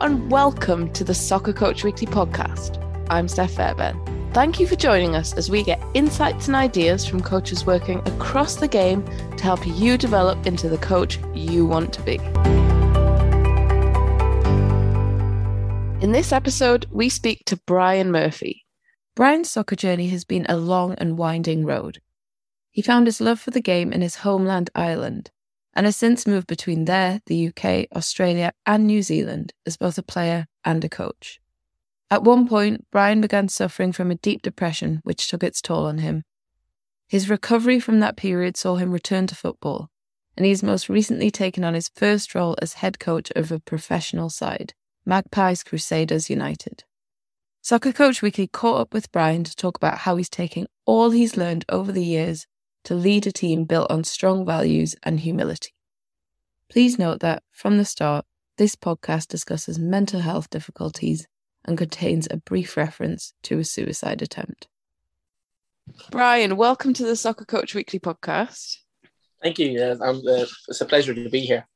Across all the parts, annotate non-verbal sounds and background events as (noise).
and welcome to the Soccer Coach Weekly podcast. I'm Steph Fairbairn. Thank you for joining us as we get insights and ideas from coaches working across the game to help you develop into the coach you want to be. In this episode, we speak to Brian Murphy. Brian's soccer journey has been a long and winding road. He found his love for the game in his homeland, Ireland, and has since moved between there, the UK, Australia, and New Zealand as both a player and a coach. At one point, Brian began suffering from a deep depression, which took its toll on him. His recovery from that period saw him return to football, and he's most recently taken on his first role as head coach of a professional side, Magpies Crusaders United. Soccer Coach Weekly caught up with Brian to talk about how he's taking all he's learned over the years to lead a team built on strong values and humility. Please note that, from the start, this podcast discusses mental health difficulties and contains a brief reference to a suicide attempt. Brian, welcome to the Soccer Coach Weekly podcast. Thank you. Uh, uh, it's a pleasure to be here.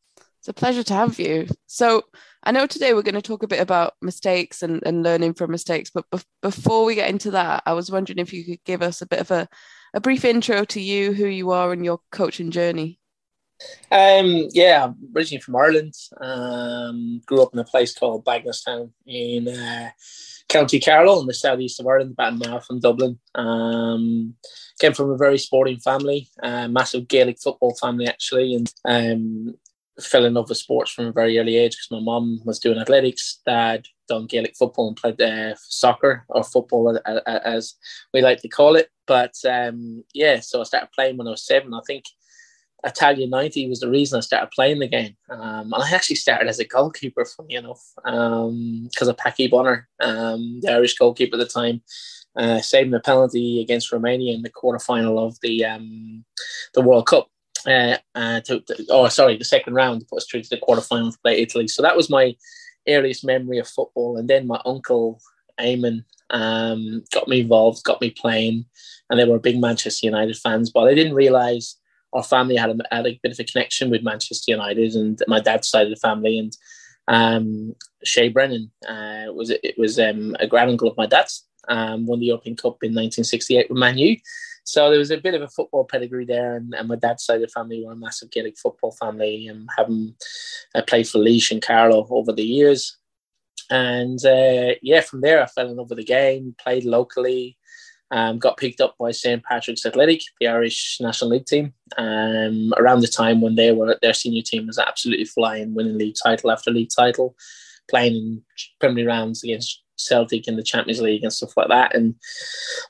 It's a pleasure to have you. So, I know today we're going to talk a bit about mistakes and, and learning from mistakes, but be- before we get into that, I was wondering if you could give us a bit of a, a brief intro to you, who you are, and your coaching journey. Um, yeah, I'm originally from Ireland. Um, grew up in a place called Bagenalstown in uh, County Carlow in the southeast of Ireland, about an hour from Dublin. Um, came from a very sporting family, uh, massive Gaelic football family actually, and um, fell in love with sports from a very early age because my mum was doing athletics, dad done Gaelic football and played uh, soccer or football as we like to call it. But um, yeah, so I started playing when I was seven. I think Italia 90 was the reason I started playing the game. Um, and I actually started as a goalkeeper, funny enough, because um, of Packy Bonner, um, the Irish goalkeeper at the time, uh, saving a penalty against Romania in the quarterfinal of the um, the World Cup. Uh, uh, to, to, oh, sorry, the second round put us through to the quarterfinal to play Italy. So that was my earliest memory of football. And then my uncle, Eamon, um, got me involved, got me playing. And they were big Manchester United fans, but I didn't realise our family had a, had a bit of a connection with Manchester United and my dad's side of the family. And um, Shay Brennan uh, was it was um, a grand uncle of my dad's. Um, won the European Cup in 1968 with Man U. So there was a bit of a football pedigree there, and, and my dad's side of the family were a massive Gaelic football family, and having uh, played for Laois and Carlow over the years. And uh, yeah, from there I fell in love with the game, played locally, um, got picked up by St Patrick's Athletic, the Irish National League team, um, around the time when they were their senior team was absolutely flying, winning league title after league title, playing in Premier rounds against Celtic in the Champions League and stuff like that. And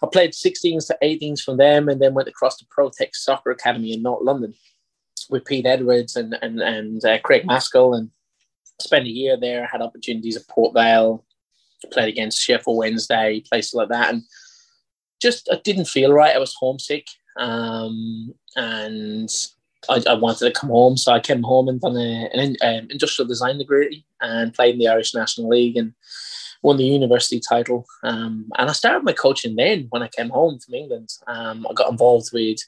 I played 16s to 18s from them, and then went across to Protect Soccer Academy in North London with Pete Edwards and and and uh, Craig Maskell, and spent a year there. Had opportunities at Port Vale, played against Sheffield Wednesday, places like that, and just I didn't feel right. I was homesick, um, and I, I, wanted to come home. So I came home and done a, an um, industrial design degree and played in the Irish National League and won the university title. Um, and I started my coaching then when I came home from England. Um, I got involved with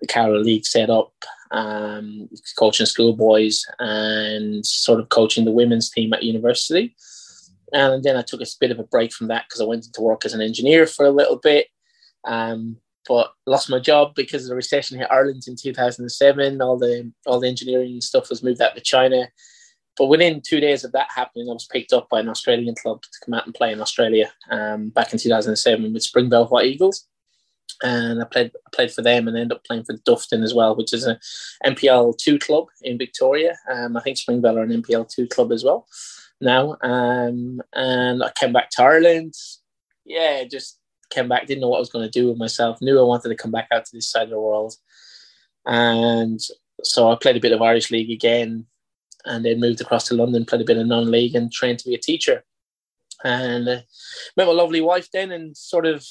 the Carlow League set up, um, coaching schoolboys and sort of coaching the women's team at university. And then I took a bit of a break from that because I went into work as an engineer for a little bit. Um, but lost my job because of the recession hit Ireland in 2007. All the all the engineering stuff was moved out to China. But within two days of that happening, I was picked up by an Australian club to come out and play in Australia um, back in 2007 with Springvale White Eagles. And I played I played for them and ended up playing for Doveton as well, which is an NPL two club in Victoria. Um, I think Springvale are an NPL two club as well now. Um, and I came back to Ireland. Yeah, just came back, didn't know what I was going to do with myself, knew I wanted to come back out to this side of the world. And so I played a bit of Irish League again and then moved across to London, played a bit of non league and trained to be a teacher. And uh, met my lovely wife then and sort of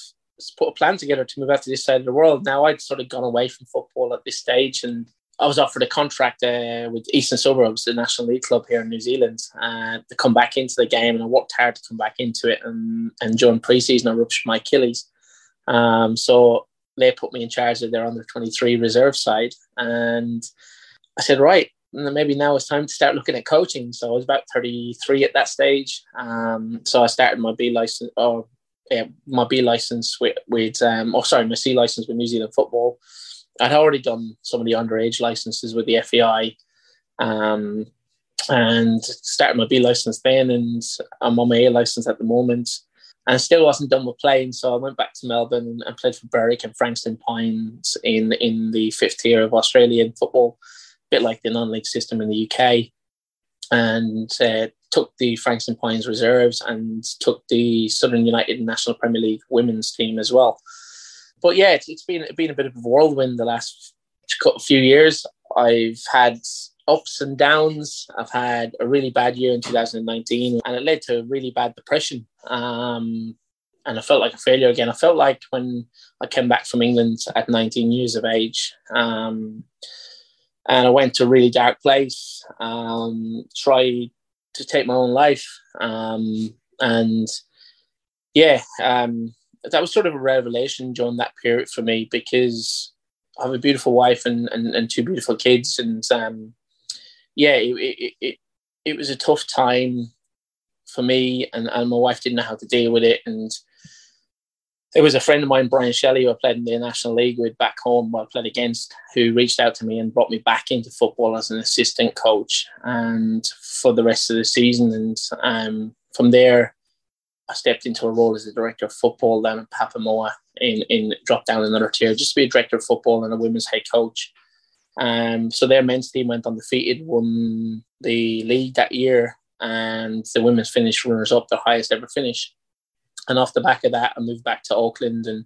put a plan together to move out to this side of the world. Now I'd sort of gone away from football at this stage and I was offered a contract uh, with Eastern Suburbs, the National League club here in New Zealand, uh, to come back into the game. And I worked hard to come back into it. And, and during preseason, I ruptured my Achilles. Um, so they put me in charge of their under 23 reserve side. And I said, right, maybe now it's time to start looking at coaching. So I was about 33 at that stage. Um, so I started my B license or yeah, my B license with, with um, oh sorry, my C license with New Zealand Football. I'd already done some of the underage licenses with the FAI, um, and started my B license then, and I'm on my A license at the moment. And I still wasn't done with playing, so I went back to Melbourne and played for Berwick and Frankston Pines in in the fifth tier of Australian football, bit like the non-league system in the UK, and uh, took the Frankston Pines reserves and took the Southern United National Premier League women's team as well. But yeah, it's, it's been been a bit of a whirlwind the last few years. I've had ups and downs. I've had a really bad year in 2019, and it led to a really bad depression. Um, and I felt like a failure again. I felt like when I came back from England at 19 years of age, um, and I went to a really dark place, um, tried to take my own life, um, and yeah, um, that was sort of a revelation during that period for me because I have a beautiful wife and, and, and two beautiful kids, and um, yeah, it, it, it, it was a tough time for me, and, and my wife didn't know how to deal with it. And there was a friend of mine, Brian Shelley, who I played in the National League with back home, I played against, who reached out to me and brought me back into football as an assistant coach, and for the rest of the season. And um, from there, I stepped into a role as a director of football down in Papamoa in, in drop down another tier, just to be a director of football and a women's head coach. Um, so their men's team went undefeated, won the league that year, and the women's finished runners up, their highest ever finish. And off the back of that, I moved back to Auckland and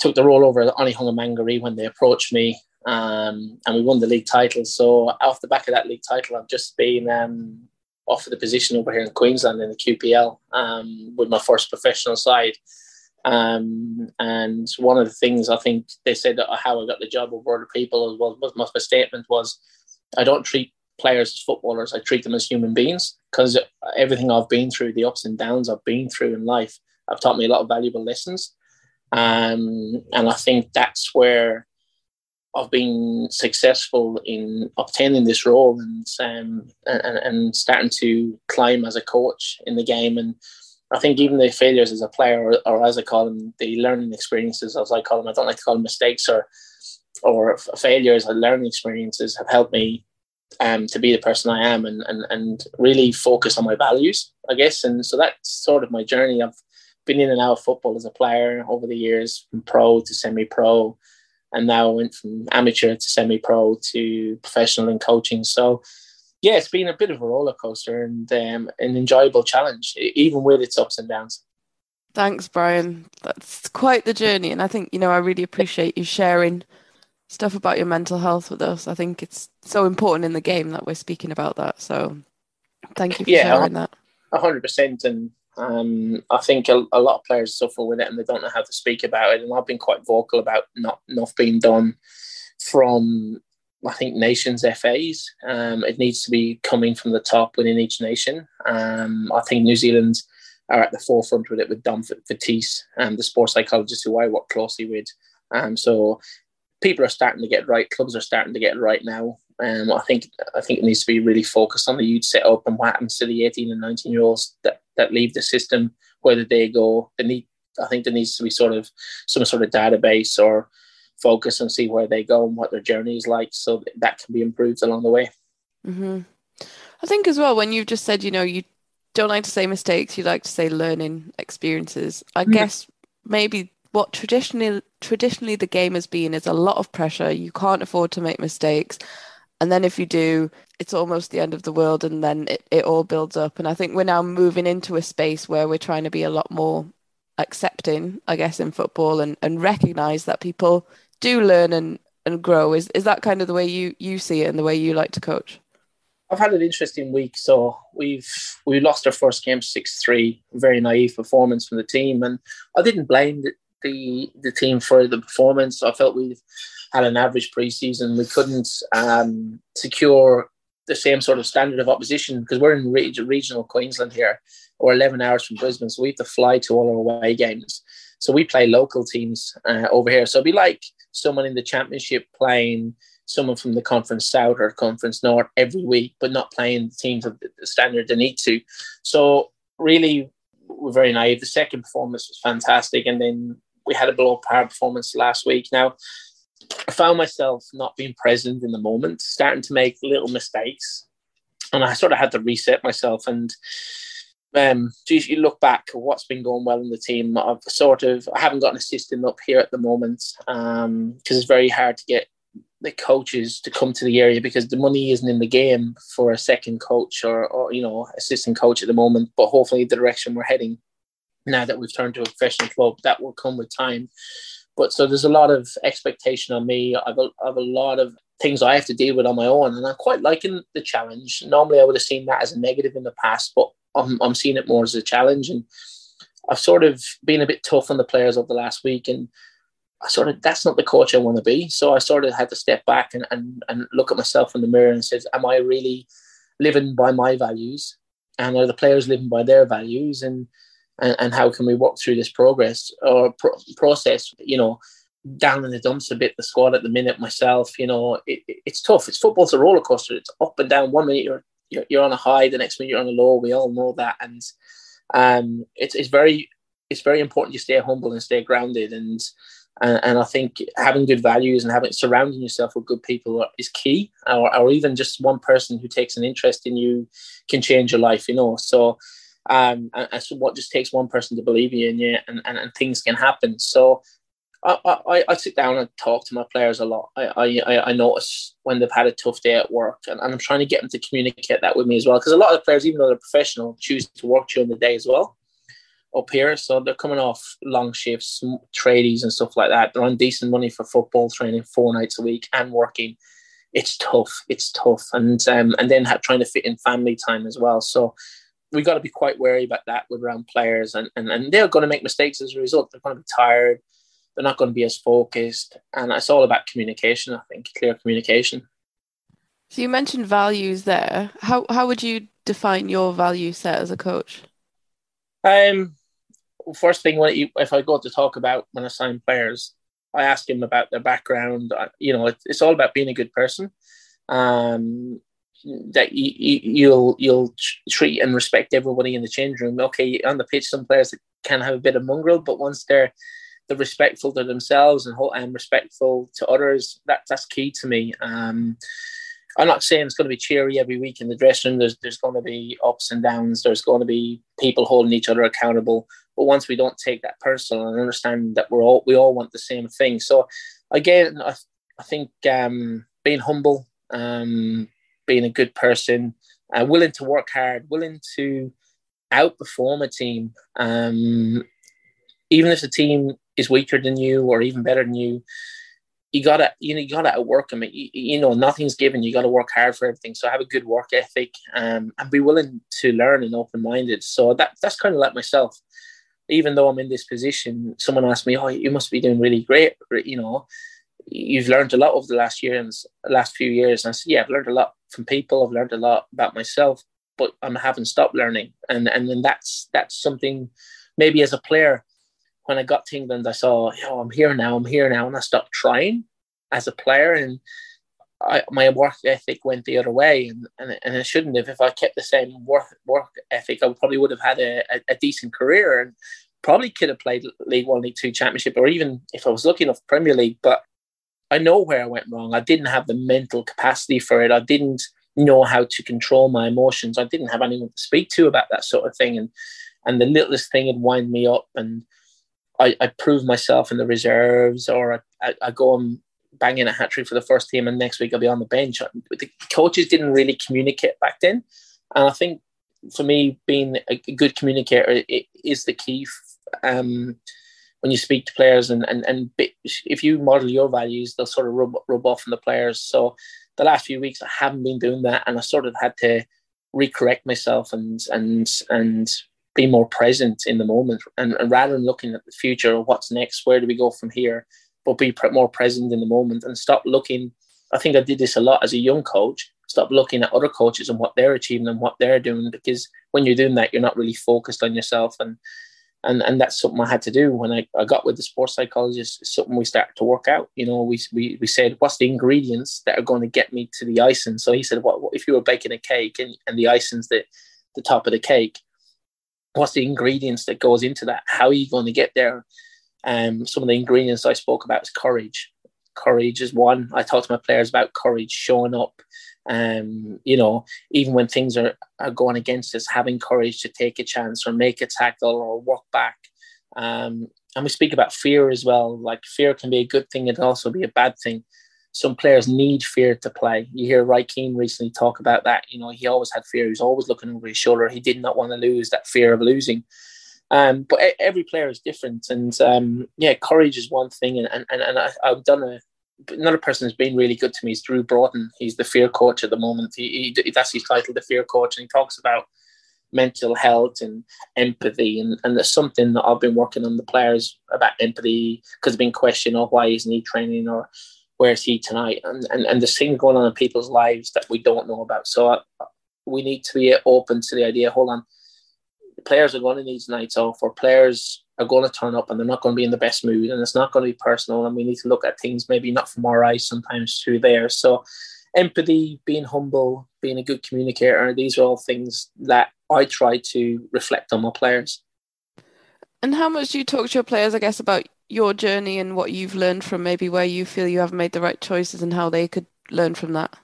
took the role over at Onehunga Mangere when they approached me, um, and we won the league title. So off the back of that league title, I've just been um, offered the position over here in Queensland in the QPL um, with my first professional side. Um, and one of the things I think they said that how I got the job over other people was, was my statement was, I don't treat players as footballers. I treat them as human beings because everything I've been through, the ups and downs I've been through in life, have taught me a lot of valuable lessons. Um, and I think that's where I've been successful in obtaining this role and, um, and and starting to climb as a coach in the game. And I think even the failures as a player, or, or, as I call them, the learning experiences, as I call them, I don't like to call them mistakes or or failures, or learning experiences have helped me um, to be the person I am and, and and really focus on my values, I guess. And so that's sort of my journey. I've been in and out of football as a player over the years, from pro to semi-pro, and now I went from amateur to semi-pro to professional in coaching. So yeah, it's been a bit of a roller coaster and um, an enjoyable challenge, even with its ups and downs. Thanks, Brian. That's quite the journey. And I think, you know, I really appreciate you sharing stuff about your mental health with us. I think it's so important in the game that we're speaking about that. So thank you for yeah, sharing that. 100%. And um, I think a, a, lot of players suffer with it and they don't know how to speak about it. And I've been quite vocal about not not being done from I think nations FAs. Um, it needs to be coming from the top within each nation. Um, I think New Zealand are at the forefront with it with Dom Vitice, um, the sports psychologist who I work closely with. Um, so people are starting to get right. Clubs are starting to get right now. Um, I think I think it needs to be really focused on the youth setup and what happens to the 18 and 19 year olds that, that leave the system, where did they go. They need, I think there needs to be sort of some sort of database or focus and see where they go and what their journey is like so that can be improved along the way mm-hmm. i think as well when you've just said you know you don't like to say mistakes you like to say learning experiences i mm-hmm. guess maybe what traditionally traditionally the game has been is a lot of pressure you can't afford to make mistakes and then if you do it's almost the end of the world and then it, it all builds up and i think we're now moving into a space where we're trying to be a lot more accepting i guess in football and, and recognize that people do learn and, and grow. Is is that kind of the way you you see it and the way you like to coach? I've had an interesting week. So we've we lost our first game six three. Very naive performance from the team, and I didn't blame the, the team for the performance. I felt we had an average preseason. We couldn't um, secure the same sort of standard of opposition because we're in regional Queensland here. We're 11 hours from Brisbane, so we have to fly to all our away games. So we play local teams uh, over here. So it'd be like someone in the championship playing someone from the conference south or conference north every week, but not playing the teams of the standard they need to. So really, we're very naive. The second performance was fantastic, and then we had a below par performance last week. Now, I found myself not being present in the moment, starting to make little mistakes, and I sort of had to reset myself. And um, you look back at what's been going well in the team. I've sort of I haven't got an assistant up here at the moment because um, it's very hard to get the coaches to come to the area because the money isn't in the game for a second coach or, or you know assistant coach at the moment. But hopefully, the direction we're heading now that we've turned to a professional club, that will come with time. But so there's a lot of expectation on me. I've a, I've a lot of things I have to deal with on my own, and I'm quite liking the challenge. Normally, I would have seen that as a negative in the past, but I'm, I'm seeing it more as a challenge. And I've sort of been a bit tough on the players over the last week, and I sort of that's not the coach I want to be. So I sort of had to step back and, and, and look at myself in the mirror and said, Am I really living by my values? And are the players living by their values? And and, and how can we work through this progress or pro- process? You know, down in the dumps a bit. The squad at the minute, myself, you know, it, it's tough. It's football's a roller coaster. It's up and down. One minute you're, you're you're on a high, the next minute you're on a low. We all know that, and um, it's it's very it's very important you stay humble and stay grounded and. And, and, I think having good values and having surrounding yourself with good people is key, or, or even just one person who takes an interest in you can change your life. You know, so um, and, and, so what just takes one person to believe in you, and, and, and things can happen. So I, I, I, sit down and talk to my players a lot. I, I, I notice when they've had a tough day at work, and, and I'm trying to get them to communicate that with me as well. Because a lot of the players, even though they're professional, choose to work during the day as well up here. So they're coming off long shifts, tradies, and stuff like that. They're on decent money for football training four nights a week and working. It's tough. It's tough, and um, and then trying to fit in family time as well. So we got to be quite wary about that with around players, and, and and they're going to make mistakes as a result. They're going to be tired. They're not going to be as focused, and it's all about communication. I think clear communication. So you mentioned values there. How how would you define your value set as a coach? Um, first thing when you, if I go to talk about when I sign players, I ask them about their background. You know, it's all about being a good person. Um, that you, you'll you'll treat and respect everybody in the change room. Okay, on the pitch, some players can have a bit of mongrel, but once they're they're respectful to themselves and and respectful to others, that that's key to me. Um, I'm not saying it's going to be cheery every week in the dressing room. There's there's going to be ups and downs. There's going to be people holding each other accountable. But once we don't take that personal and understand that we're all we all want the same thing. So again, I, I think um, being humble, um, being a good person, uh, willing to work hard, willing to outperform a team, um, even if the team is weaker than you or even better than you. You gotta, you know, you gotta outwork them. You, you know, nothing's given. You gotta work hard for everything. So have a good work ethic, um, and be willing to learn and open minded. So that that's kind of like myself. Even though I'm in this position, someone asked me, "Oh, you must be doing really great," you know you've learned a lot over the last year and last few years. And I said, yeah, I've learned a lot from people. I've learned a lot about myself, but I haven't stopped learning. And and then that's that's something maybe as a player, when I got to England, I saw, oh, I'm here now, I'm here now, and I stopped trying as a player, and I, my work ethic went the other way, and, and and it shouldn't have. If I kept the same work work ethic, I probably would have had a, a, a decent career and probably could have played League One, League Two, Championship, or even if I was lucky enough, Premier League. But I know where I went wrong. I didn't have the mental capacity for it. I didn't know how to control my emotions. I didn't have anyone to speak to about that sort of thing. And and the littlest thing would wind me up. And I, I prove myself in the reserves, or I, I, I go and bang in a hat trick for the first team, and next week I'll be on the bench. The coaches didn't really communicate back then, and I think for me, being a good communicator is the key. Um, when you speak to players and and and if you model your values, they'll sort of rub rub off on the players. So the last few weeks I haven't been doing that, and I sort of had to recorrect myself and and and be more present in the moment, and, and rather than looking at the future, or what's next, where do we go from here, but be more present in the moment and stop looking. I think I did this a lot as a young coach. Stop looking at other coaches and what they're achieving and what they're doing, because when you're doing that, you're not really focused on yourself and and and that's something I had to do when I, I got with the sports psychologist. It's something we started to work out. You know, we, we we said, what's the ingredients that are going to get me to the icing? So he said, what, what if you were baking a cake and, and the icing's the the top of the cake? What's the ingredients that goes into that? How are you going to get there? Um, some of the ingredients I spoke about is courage. Courage is one. I talked to my players about courage, showing up, um, you know, even when things are, are going against us, having courage to take a chance or make a tackle or walk back. Um, and we speak about fear as well. Like fear can be a good thing, it can also be a bad thing. Some players need fear to play. You hear Roy Keane recently talk about that. You know, he always had fear. He was always looking over his shoulder. He did not want to lose that fear of losing. Um, but every player is different, and um, yeah, courage is one thing. And and, and I, I've done a another person who's been really good to me is Drew Broughton. He's the fear coach at the moment. He, he that's his title, the fear coach, and he talks about mental health and empathy. And, and there's something that I've been working on the players about empathy because they've been questioning, oh, why isn't he training or where's he tonight? And, and, and there's things going on in people's lives that we don't know about. So I, we need to be open to the idea, hold on, players are going to need nights off or players are going to turn up and they're not going to be in the best mood and it's not going to be personal and we need to look at things maybe not from our eyes sometimes through there. So empathy being humble being a good communicator these are all things that i try to reflect on my players. And how much do you talk to your players i guess about your journey and what you've learned from maybe where you feel you have made the right choices and how they could learn from that?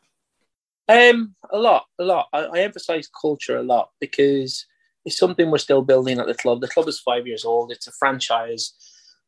Um a lot a lot. I, I emphasize culture a lot because it's something we're still building at the club. The club is five years old. It's a franchise.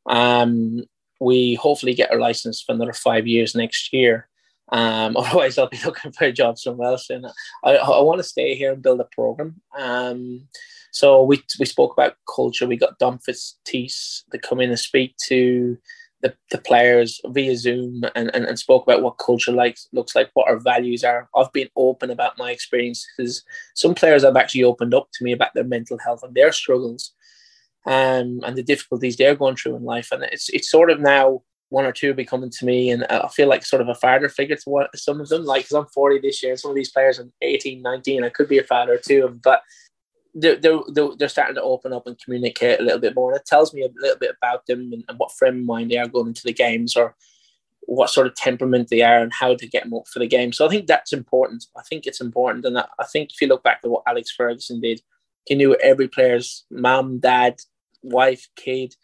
Um, we hopefully get our license for another five years next year. Um, (laughs) otherwise, I'll be looking for a job somewhere else. And I, I want to stay here and build a program. Um, so we we spoke about culture. We got Dom Fitzteese to come in and speak to the, the players via Zoom and, and, and spoke about what culture like looks like, what our values are. I've been open about my experiences. Some players have actually opened up to me about their mental health and their struggles um, and the difficulties they're going through in life. And it's it's sort of now one or two be coming to me, and I feel like sort of a father figure to what some of them. Like, because I'm 40 this year, some of these players are 18, 19, I could be a father too. But they're, they're, they're starting to open up and communicate a little bit more. And it tells me a little bit about them and, and, what frame of mind they are going into the games or what sort of temperament they are and how to get them up for the game. So I think that's important. I think it's important. And I, I think if you look back to what Alex Ferguson did, he knew every player's mom, dad, wife, kid.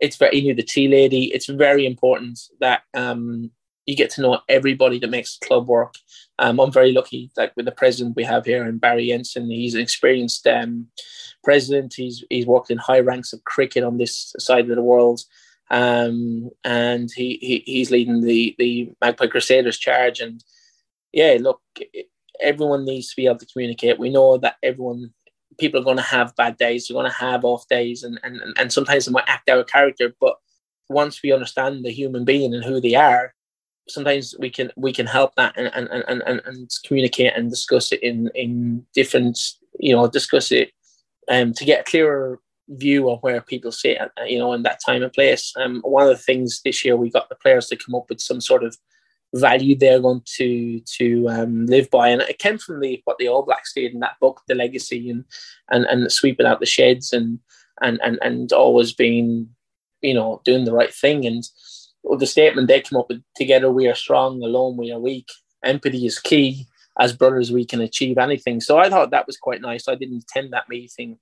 It's very, he knew the tea lady. It's very important that um, you get to know everybody that makes the club work. Um, I'm very lucky, like with the president we have here, and Barry Jensen. He's an experienced um, president. He's he's worked in high ranks of cricket on this side of the world, um, and he, he he's leading the the Magpie Crusaders charge. And yeah, look, everyone needs to be able to communicate. We know that everyone. People are going to have bad days. They're going to have off days, and, and, and sometimes they might act out of character. But once we understand the human being and who they are, sometimes we can we can help that and and, and, and, and communicate and discuss it in in different you know discuss it um to get a clearer view of where people sit you know in that time and place. Um one of the things this year we got the players to come up with some sort of value they're going to to um, live by. And it came from the what the all blacks did in that book the legacy and and and sweeping out the sheds and and and, and always being you know doing the right thing. And the statement they came up with together we are strong, alone we are weak. Empathy is key. As brothers, we can achieve anything. So I thought that was quite nice. I didn't attend that meeting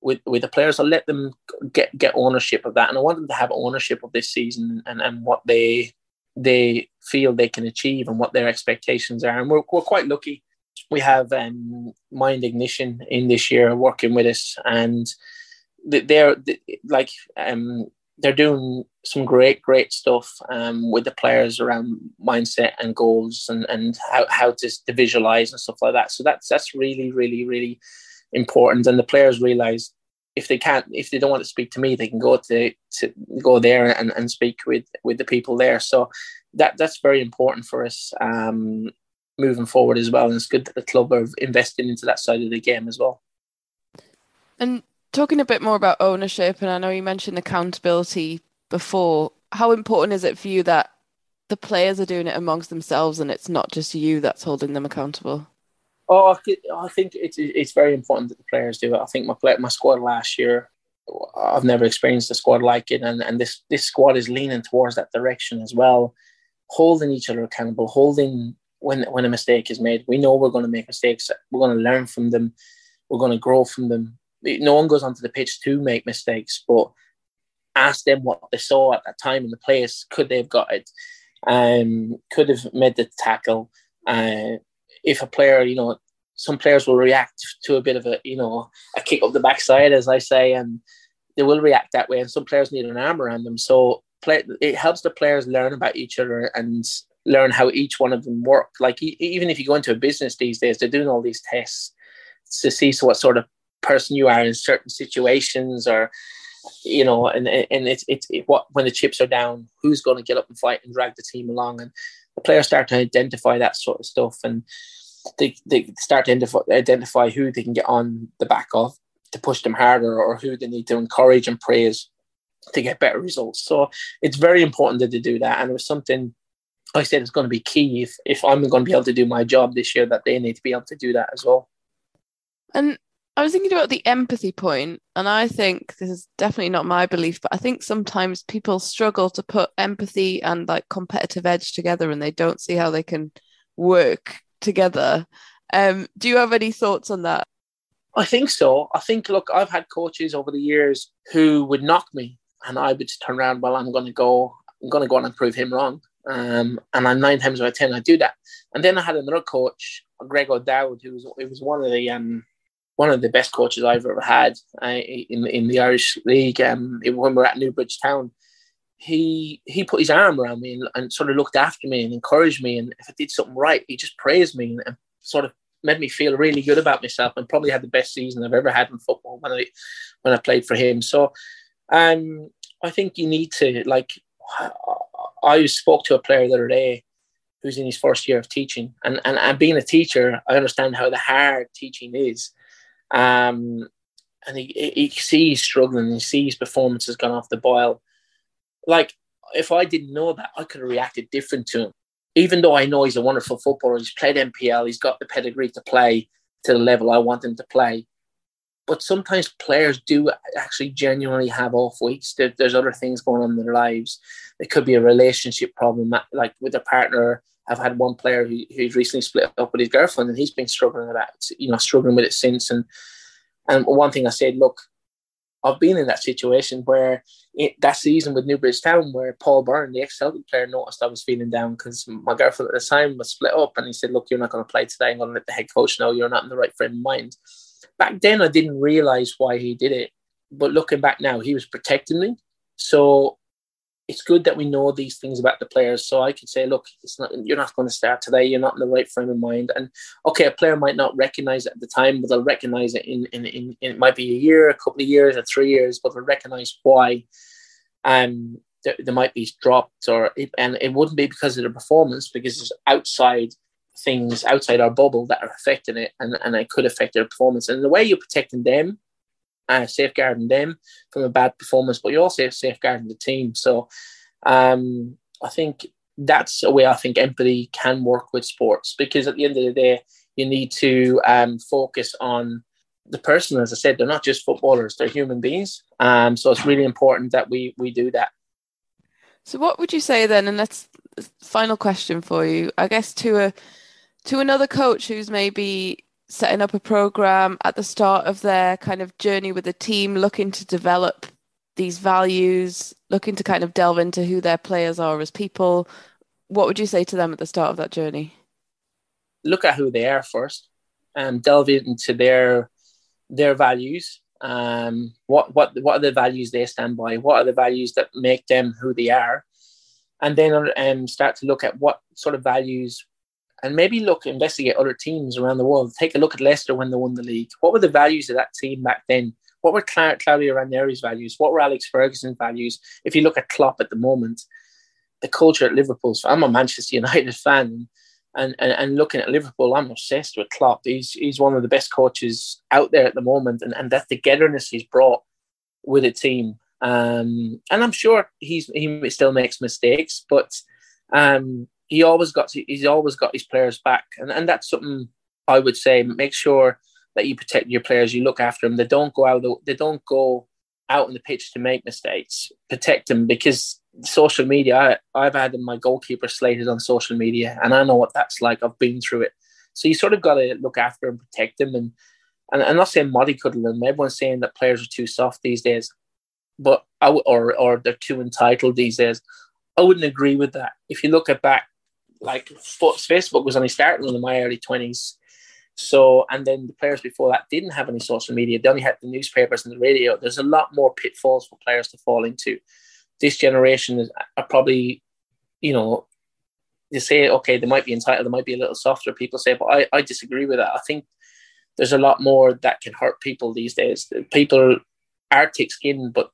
with with the players. I let them get get ownership of that, and I want them to have ownership of this season and and what they they feel they can achieve and what their expectations are. And we're we're quite lucky. We have um, Mind Ignition in this year working with us, and they're like um, they're doing some great, great stuff um, with the players around mindset and goals and, and how, how to, to visualize and stuff like that. So that's that's really, really, really important. And the players realize if they can't, if they don't want to speak to me, they can go to, to go there and, and speak with with the people there. So that that's very important for us um, moving forward as well. And it's good that the club are investing into that side of the game as well. And talking a bit more about ownership, and I know you mentioned accountability before. How important is it for you that the players are doing it amongst themselves and it's not just you that's holding them accountable? Oh, I think it's it's very important that the players do it. I think my play, my squad last year I've never experienced a squad like it, and and this this squad is leaning towards that direction as well, holding each other accountable, holding when when a mistake is made. We know we're going to make mistakes. We're going to learn from them. We're going to grow from them. No one goes onto the pitch to make mistakes, but ask them what they saw at that time in the place. Could they have got it? Um, could have made the tackle. Uh, if a player, you know, some players will react to a bit of a, you know, a kick up the backside, as I say, and they will react that way. And some players need an arm around them. So play, it helps the players learn about each other and learn how each one of them work. Like even if you go into a business these days, they're doing all these tests to see what sort of person you are in certain situations or you know, and and it's it's it, what when the chips are down, who's going to get up and fight and drag the team along, and the players start to identify that sort of stuff, and they they start to identify, identify who they can get on the back of to push them harder, or who they need to encourage and praise to get better results. So it's very important that they do that, and it was something I said it's going to be key if if I'm going to be able to do my job this year, that they need to be able to do that as well. And I was thinking about the empathy point, and I think this is definitely not my belief, but I think sometimes people struggle to put empathy and like competitive edge together, and they don't see how they can work together. Um, do you have any thoughts on that? I think so. I think, look, I've had coaches over the years who would knock me, and I would turn around, well, I'm going to go, I'm going to go on and prove him wrong. Um, and I'm nine times out of ten, I do that. And then I had another coach, Greg O'Dowd, who was, it was one of the um, one of the best coaches I've ever had uh, in in the Irish League. Um, when we were at Newbridge Town, he he put his arm around me and, and, sort of looked after me and encouraged me. And if I did something right, he just praised me and, and, sort of made me feel really good about myself. And probably had the best season I've ever had in football when I when I played for him. So, um, I think you need to like. I spoke to a player the other day who's in his first year of teaching, and and, and being a teacher, I understand how the hard teaching is um, and he, he sees struggling, he sees performance has gone off the boil. Like, if I didn't know that, I could have reacted different to him. Even though I know he's a wonderful footballer, he's played NPL, he's got the pedigree to play to the level I want him to play. But sometimes players do actually genuinely have off weeks. There, there's other things going on in their lives. It could be a relationship problem, like with a partner I've had one player who, who's recently split up with his girlfriend, and he's been struggling with that. You know, struggling with it since. And and one thing I said, look, I've been in that situation where it, that season with Newbridge Town, where Paul Byrne, the ex-Celtic player, noticed I was feeling down because my girlfriend at the time was split up, and he said, "Look, you're not going to play today. I'm going to let the head coach know you're not in the right frame of mind." Back then, I didn't realize why he did it, but looking back now, he was protecting me. So it's good that we know these things about the players. So I could say, look, it's not you're not going to start today. You're not in the right frame of mind. And okay, a player might not recognize it at the time, but they'll recognize it in in, in, in it might be a year, a couple of years, or three years, but they'll recognize why. Um, there, might be dropped, or it, and it wouldn't be because of the performance, because it's outside things outside our bubble that are affecting it, and and it could affect their performance. And the way you're protecting them uh, safeguarding them from a bad performance, but you're also safeguarding the team. So um, I think that's a way I think empathy can work with sports because at the end of the day, you need to um, focus on the person. As I said, they're not just footballers; they're human beings. Um, so it's really important that we we do that. So, what would you say then? And that's final question for you, I guess, to a to another coach who's maybe setting up a program at the start of their kind of journey with the team, looking to develop these values, looking to kind of delve into who their players are as people. What would you say to them at the start of that journey? Look at who they are first, and delve into their their values. Um, what what what are the values they stand by? What are the values that make them who they are? And then um, start to look at what sort of values and maybe look investigate other teams around the world. Take a look at Leicester when they won the league. What were the values of that team back then? What were Cla- Claudio Ranieri's values? What were Alex Ferguson's values? If you look at Klopp at the moment, the culture at Liverpool. So I'm a Manchester (laughs) United fan, and, and, and looking at Liverpool, I'm obsessed with Klopp. He's he's one of the best coaches out there at the moment, and, and that togetherness he's brought with a team. Um, and I'm sure he's he still makes mistakes, but um, he always got he's always got his players back, and and that's something I would say. Make sure that you protect your players, you look after them. They don't go out. They don't go out on the pitch to make mistakes, protect them because social media. I, have had my goalkeeper slated on social media, and I know what that's like. I've been through it, so you sort of got to look after and protect them. And and I'm not saying mollycoddle them. Everyone's saying that players are too soft these days, but I w- or or they're too entitled these days. I wouldn't agree with that. If you look at back, like Facebook was only starting in my early twenties. So, and then the players before that didn't have any social media. They only had the newspapers and the radio. There's a lot more pitfalls for players to fall into. This generation is, are probably, you know, they say, okay, they might be entitled, they might be a little softer. People say, but I, I disagree with that. I think there's a lot more that can hurt people these days. People are thick skinned, but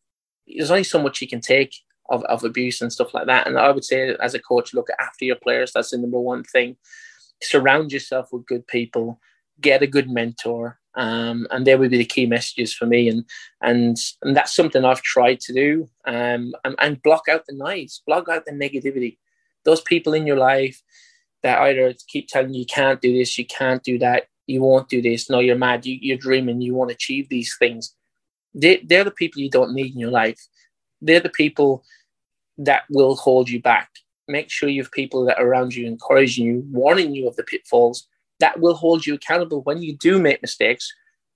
there's only so much you can take of, of abuse and stuff like that. And I would say, as a coach, look after your players. That's the number one thing. Surround yourself with good people get a good mentor. Um, and there would be the key messages for me, and and and that's something I've tried to do. Um, and, and block out the noise, block out the negativity. Those people in your life that either keep telling you you can't do this, you can't do that, you won't do this. No, you're mad. You, you're dreaming. You want to achieve these things. They, they're the people you don't need in your life. They're the people that will hold you back. Make sure you have people that are around you, encouraging you, warning you of the pitfalls, that will hold you accountable when you do make mistakes,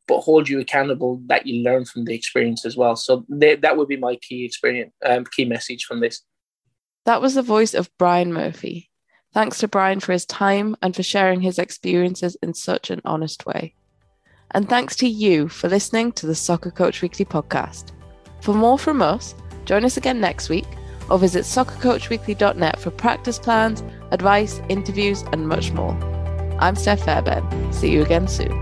but hold you accountable that you learn from the experience as well. So they, that would be my key experience, um, key message from this. That was the voice of Brian Murphy. Thanks to Brian for his time and for sharing his experiences in such an honest way. And thanks to you for listening to the Soccer Coach Weekly podcast. For more from us, join us again next week or visit soccercoachweekly.net for practice plans, advice, interviews, and much more. I'm Steph Fairbairn. See you again soon.